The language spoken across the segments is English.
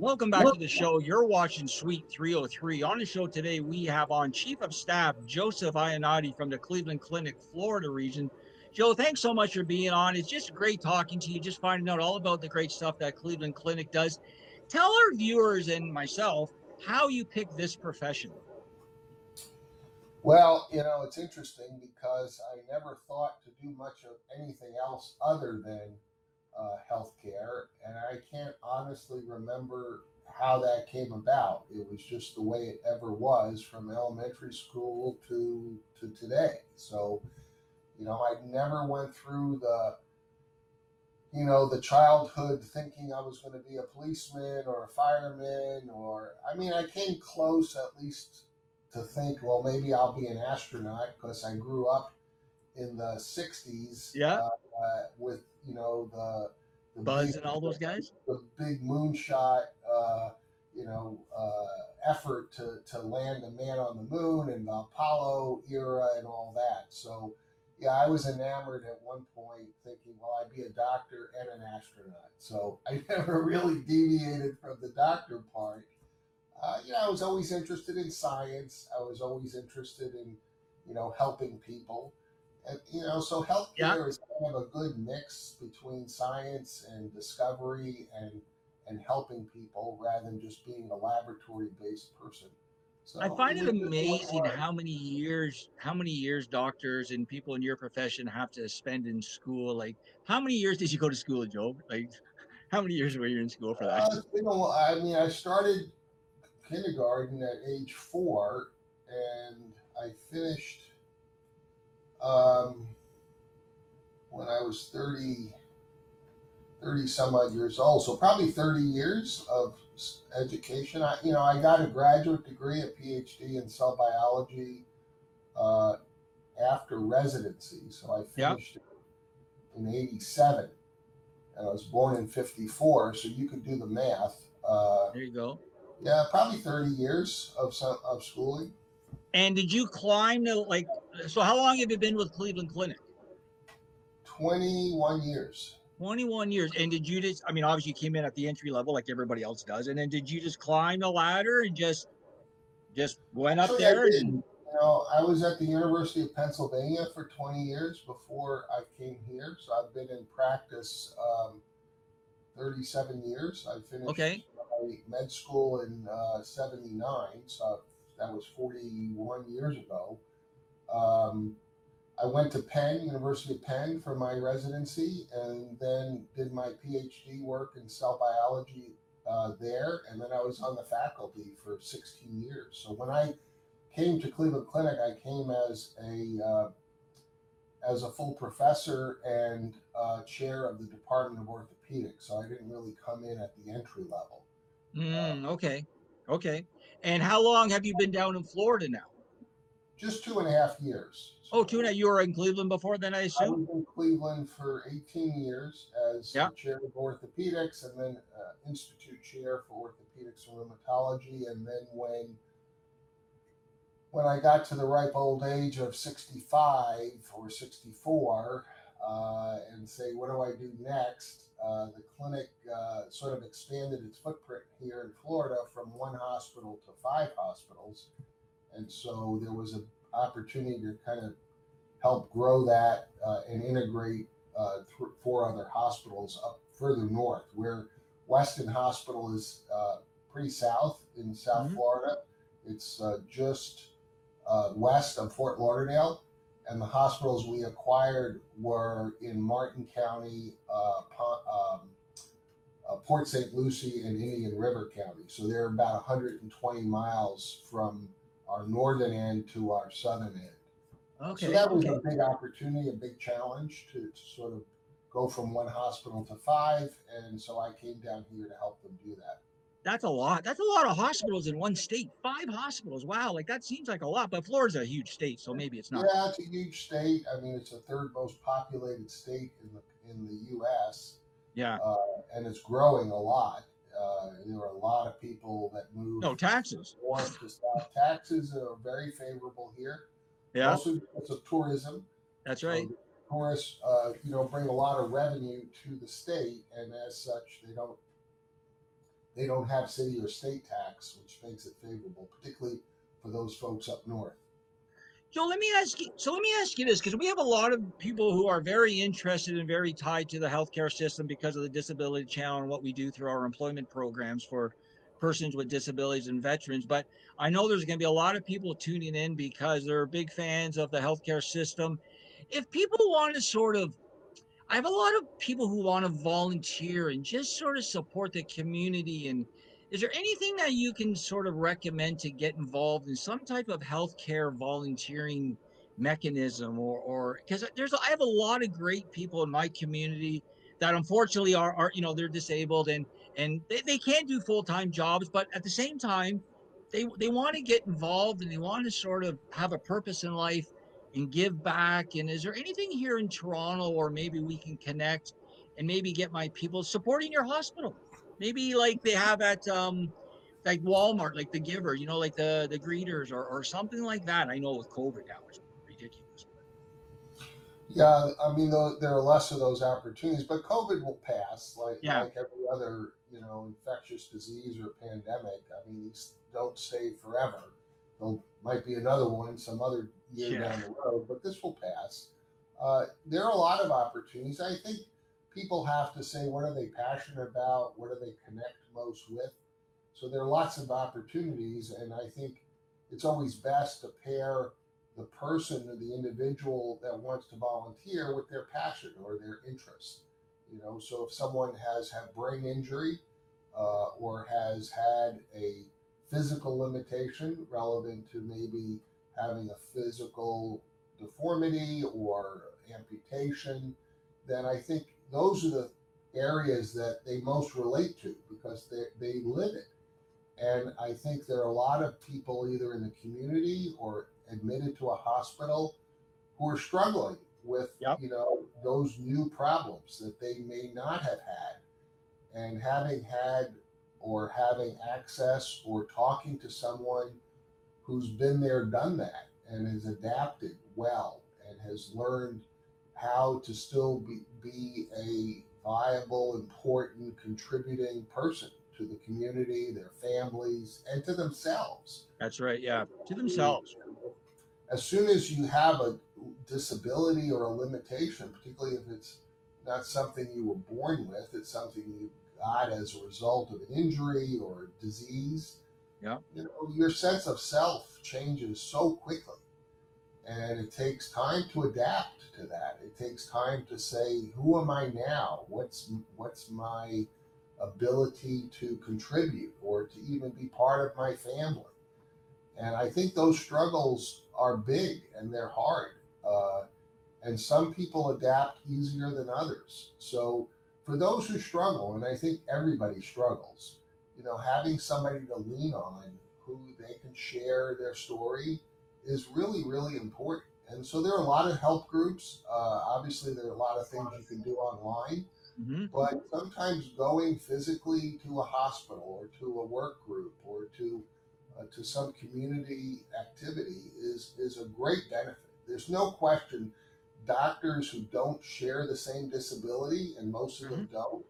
Welcome back to the show. You're watching Suite 303. On the show today, we have on Chief of Staff Joseph Iannotti from the Cleveland Clinic, Florida region. Joe, thanks so much for being on. It's just great talking to you, just finding out all about the great stuff that Cleveland Clinic does. Tell our viewers and myself how you picked this profession. Well, you know, it's interesting because I never thought to do much of anything else other than uh, healthcare, and I can't honestly remember how that came about. It was just the way it ever was from elementary school to to today. So, you know, I never went through the you know the childhood thinking I was going to be a policeman or a fireman or I mean I came close at least to think well maybe I'll be an astronaut because I grew up in the 60s Yeah. uh, uh, with you know the, the Buzz big- and all those guys? the big moonshot uh, you know uh, effort to to land a man on the moon and the Apollo era and all that. So yeah I was enamored at one point thinking well I'd be a doctor and an astronaut. So I never really deviated from the doctor part. Uh, you know I was always interested in science. I was always interested in you know helping people you know so healthcare Yeah. is kind of a good mix between science and discovery and and helping people rather than just being a laboratory based person so I find it was amazing how many years, how many years doctors and people in your profession have to spend in school. Like, how many years did you go to school, Joe? Like, how many years were you in school for that? Uh, a while. I mean, I started kindergarten at age four, and I finished um, when I was 30, 30 some odd years old. So probably 30 years of education. I, you know, I got a graduate degree, a PhD in cell biology uh, after residency. So I finished in 87 and I was born in 54, so you could do the math. Uh, There you go. yeah, probably 30 years of some, of schooling. And did you climb the like? So how long have you been with Cleveland Clinic? 21 years. 21 years. And did you just? I mean, obviously you came in at the entry level like everybody else does, and then did you just climb the ladder and just just went up Actually, I there? And, You know, I was at the University of Pennsylvania for 20 years before I came here, so I've been in practice um, 37 years. I finished Okay. my med school in uh, 79, so that was 41 years ago. Um, I went to Penn, University of Penn, for my residency, and then did my PhD work in cell biology uh, there, and then I was on the faculty for 16 years. So when I came to Cleveland Clinic, I came as a uh, as a full professor and uh, chair of the Department of Orthopedics. So I didn't really come in at the entry level. Mm, okay, okay. And how long have you been down in Florida now? Just two and a half years. Oh, two and. You were in Cleveland before then, I I assume. was in Cleveland for 18 years as Yeah. chair of orthopedics and then uh, institute chair for orthopedics and rheumatology. And then when when I got to the ripe old age of 65 or 64 uh, and say, what do I do next? Uh, the clinic uh, sort of expanded its footprint here in Florida from one hospital to five hospitals. And so there was an opportunity to kind of help grow that uh, and integrate uh, th- four other hospitals up further north, where Weston Hospital is uh, pretty south in South Mhm. Florida. It's uh, just uh, west of Fort Lauderdale, and the hospitals we acquired were in Martin County, uh, Pon- um, uh, Port St. Lucie, and Indian River County. So they're about 120 miles from our northern end to our southern end. Okay. So that was okay. a big opportunity, a big challenge to, to sort of go from one hospital to five. And so I came down here to help them do that. That's a lot. That's a lot of hospitals in one state. Five hospitals. Wow. Like that seems like a lot, but Florida's a huge state, so maybe it's not. Yeah, it's a huge state. I mean, it's the third most populated state in the in the U.S. Yeah. uh, and it's growing a lot. Uh, there are a lot of people that move No taxes. north to south. Taxes are very favorable here, Yeah. mostly because of tourism. That's right. So tourists, uh, you know, bring a lot of revenue to the state, and as such, they don't they don't have city or state tax, which makes it favorable, particularly for those folks up north. Joe, let me ask you. So let me ask you this, because we have a lot of people who are very interested and very tied to the healthcare system because of the disability channel and what we do through our employment programs for persons with disabilities and veterans. But I know there's going to be a lot of people tuning in because they're big fans of the healthcare system. If people want to sort of, I have a lot of people who want to volunteer and just sort of support the community and is there anything that you can sort of recommend to get involved in some type of healthcare volunteering mechanism or or because there's I have a lot of great people in my community that unfortunately are are you know they're disabled and and they, they can't do full-time jobs but at the same time they they want to get involved and they want to sort of have a purpose in life and give back and is there anything here in Toronto or maybe we can connect and maybe get my people supporting your hospital maybe like they have at um like Walmart, like the giver, you know, like the the greeters or, or something like that. I know with COVID that was ridiculous. Yeah, I mean, there are less of those opportunities, but COVID will pass, like Yeah. like every other, you know, infectious disease or pandemic. I mean, these don't stay forever. There might be another one some other year Yeah. down the road, but this will pass. Uh, there are a lot of opportunities. I think people have to say what are they passionate about, what do they connect most with. So there are lots of opportunities, and I think it's always best to pair the person or the individual that wants to volunteer with their passion or their interest. You know, so if someone has had brain injury uh, or has had a physical limitation relevant to maybe having a physical deformity or amputation, then I think those are the areas that they most relate to because they, they live it. And I think there are a lot of people either in the community or admitted to a hospital who are struggling with Yep. you know those new problems that they may not have had and having had or having access or talking to someone who's been there done that and has adapted well and has learned how to still be, be a viable important contributing person to the community their families and to themselves That's right. Yeah, to themselves. as soon as you have a disability or a limitation, particularly if it's not something you were born with, it's something you got as a result of an injury or a disease. Yeah. You know, your sense of self changes so quickly. And it takes time to adapt to that. It takes time to say, who am I now? What's what's my ability to contribute or to even be part of my family? And I think those struggles are big and they're hard. Uh, and some people adapt easier than others. So for those who struggle, and I think everybody struggles, you know, having somebody to lean on who they can share their story is really, really important. And so there are a lot of help groups. Uh, obviously, there are a lot of things you can do online. hmm But sometimes going physically to a hospital or to a work group or to uh, to some community activity is is a great benefit. There's no question. Doctors who don't share the same disability, and most of them don't,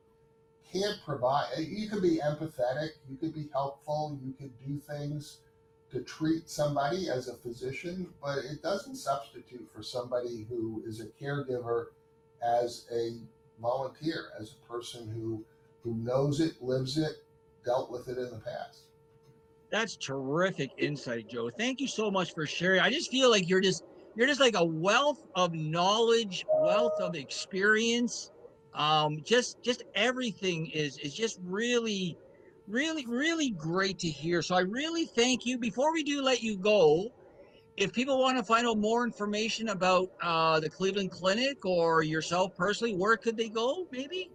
can't provide. Eh, you could be empathetic, you could be helpful, you could do things to treat somebody as a physician, but it doesn't substitute for somebody who is a caregiver as a volunteer as a person who who knows it, lives it, dealt with it in the past. That's terrific insight, Joe. Thank you so much for sharing. I just feel like you're just you're just like a wealth of knowledge, wealth of experience. Um, just just everything is is just really, really, really great to hear. So I really thank you. Before we do let you go, if people want to find out more information about uh, the Cleveland Clinic or yourself personally, where could they go? Maybe.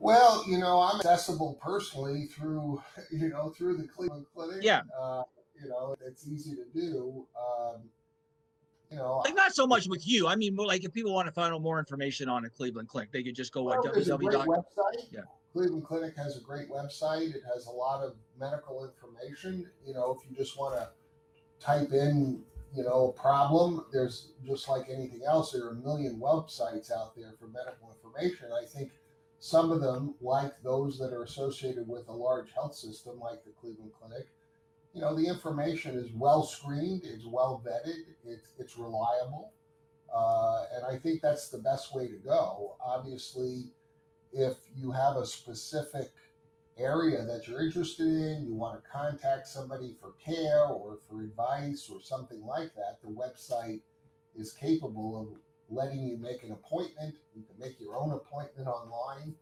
Well, you know, I'm accessible personally through you know through the Cleveland Clinic. Yeah. Uh, you know, it's easy to do. Um, you know, Like not so much with you. I mean, like if people want to find out more information on a Cleveland Clinic, they could just go Well, at there's a great www. website. Yeah. Cleveland Clinic has a great website. It has a lot of medical information. You know, if you just want to type in, you know, a problem, there's just like anything else, there are a million websites out there for medical information. I think some of them, like those that are associated with a large health system like the Cleveland Clinic, you know, the information is well screened, it's well vetted, it's, it's reliable. Uh, and I think that's the best way to go. Obviously, if you have a specific area that you're interested in, you want to contact somebody for care or for advice or something like that, the website is capable of letting you make an appointment. You can make your own appointment online.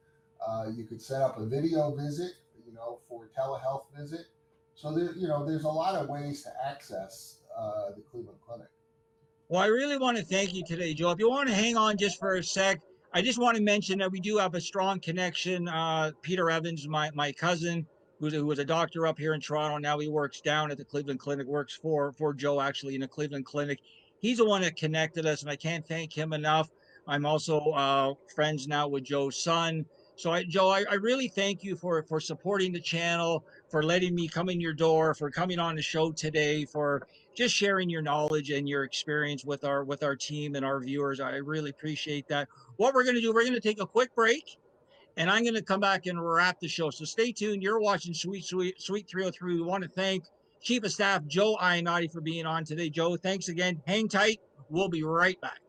Uh, you could set up a video visit, you know, for telehealth visit. So there, you know, there's a lot of ways to access uh, the Cleveland Clinic. Well, I really want to thank you today, Joe. If you want to hang on just for a sec, I just want to mention that we do have a strong connection. Uh, Peter Evans, my my cousin, who's a, who was a doctor up here in Toronto, now he works down at the Cleveland Clinic. Works for for Joe actually in the Cleveland Clinic. He's the one that connected us, and I can't thank him enough. I'm also uh, friends now with Joe's son. So, I, Joe, I, I really thank you for for supporting the channel, for letting me come in your door, for coming on the show today, for just sharing your knowledge and your experience with our with our team and our viewers. I really appreciate that. What we're going to do, we're going to take a quick break, and I'm going to come back and wrap the show. So stay tuned. You're watching Suite Suite Suite 303. We want to thank Chief of Staff Joe Iannotti for being on today. Joe, thanks again. Hang tight. We'll be right back.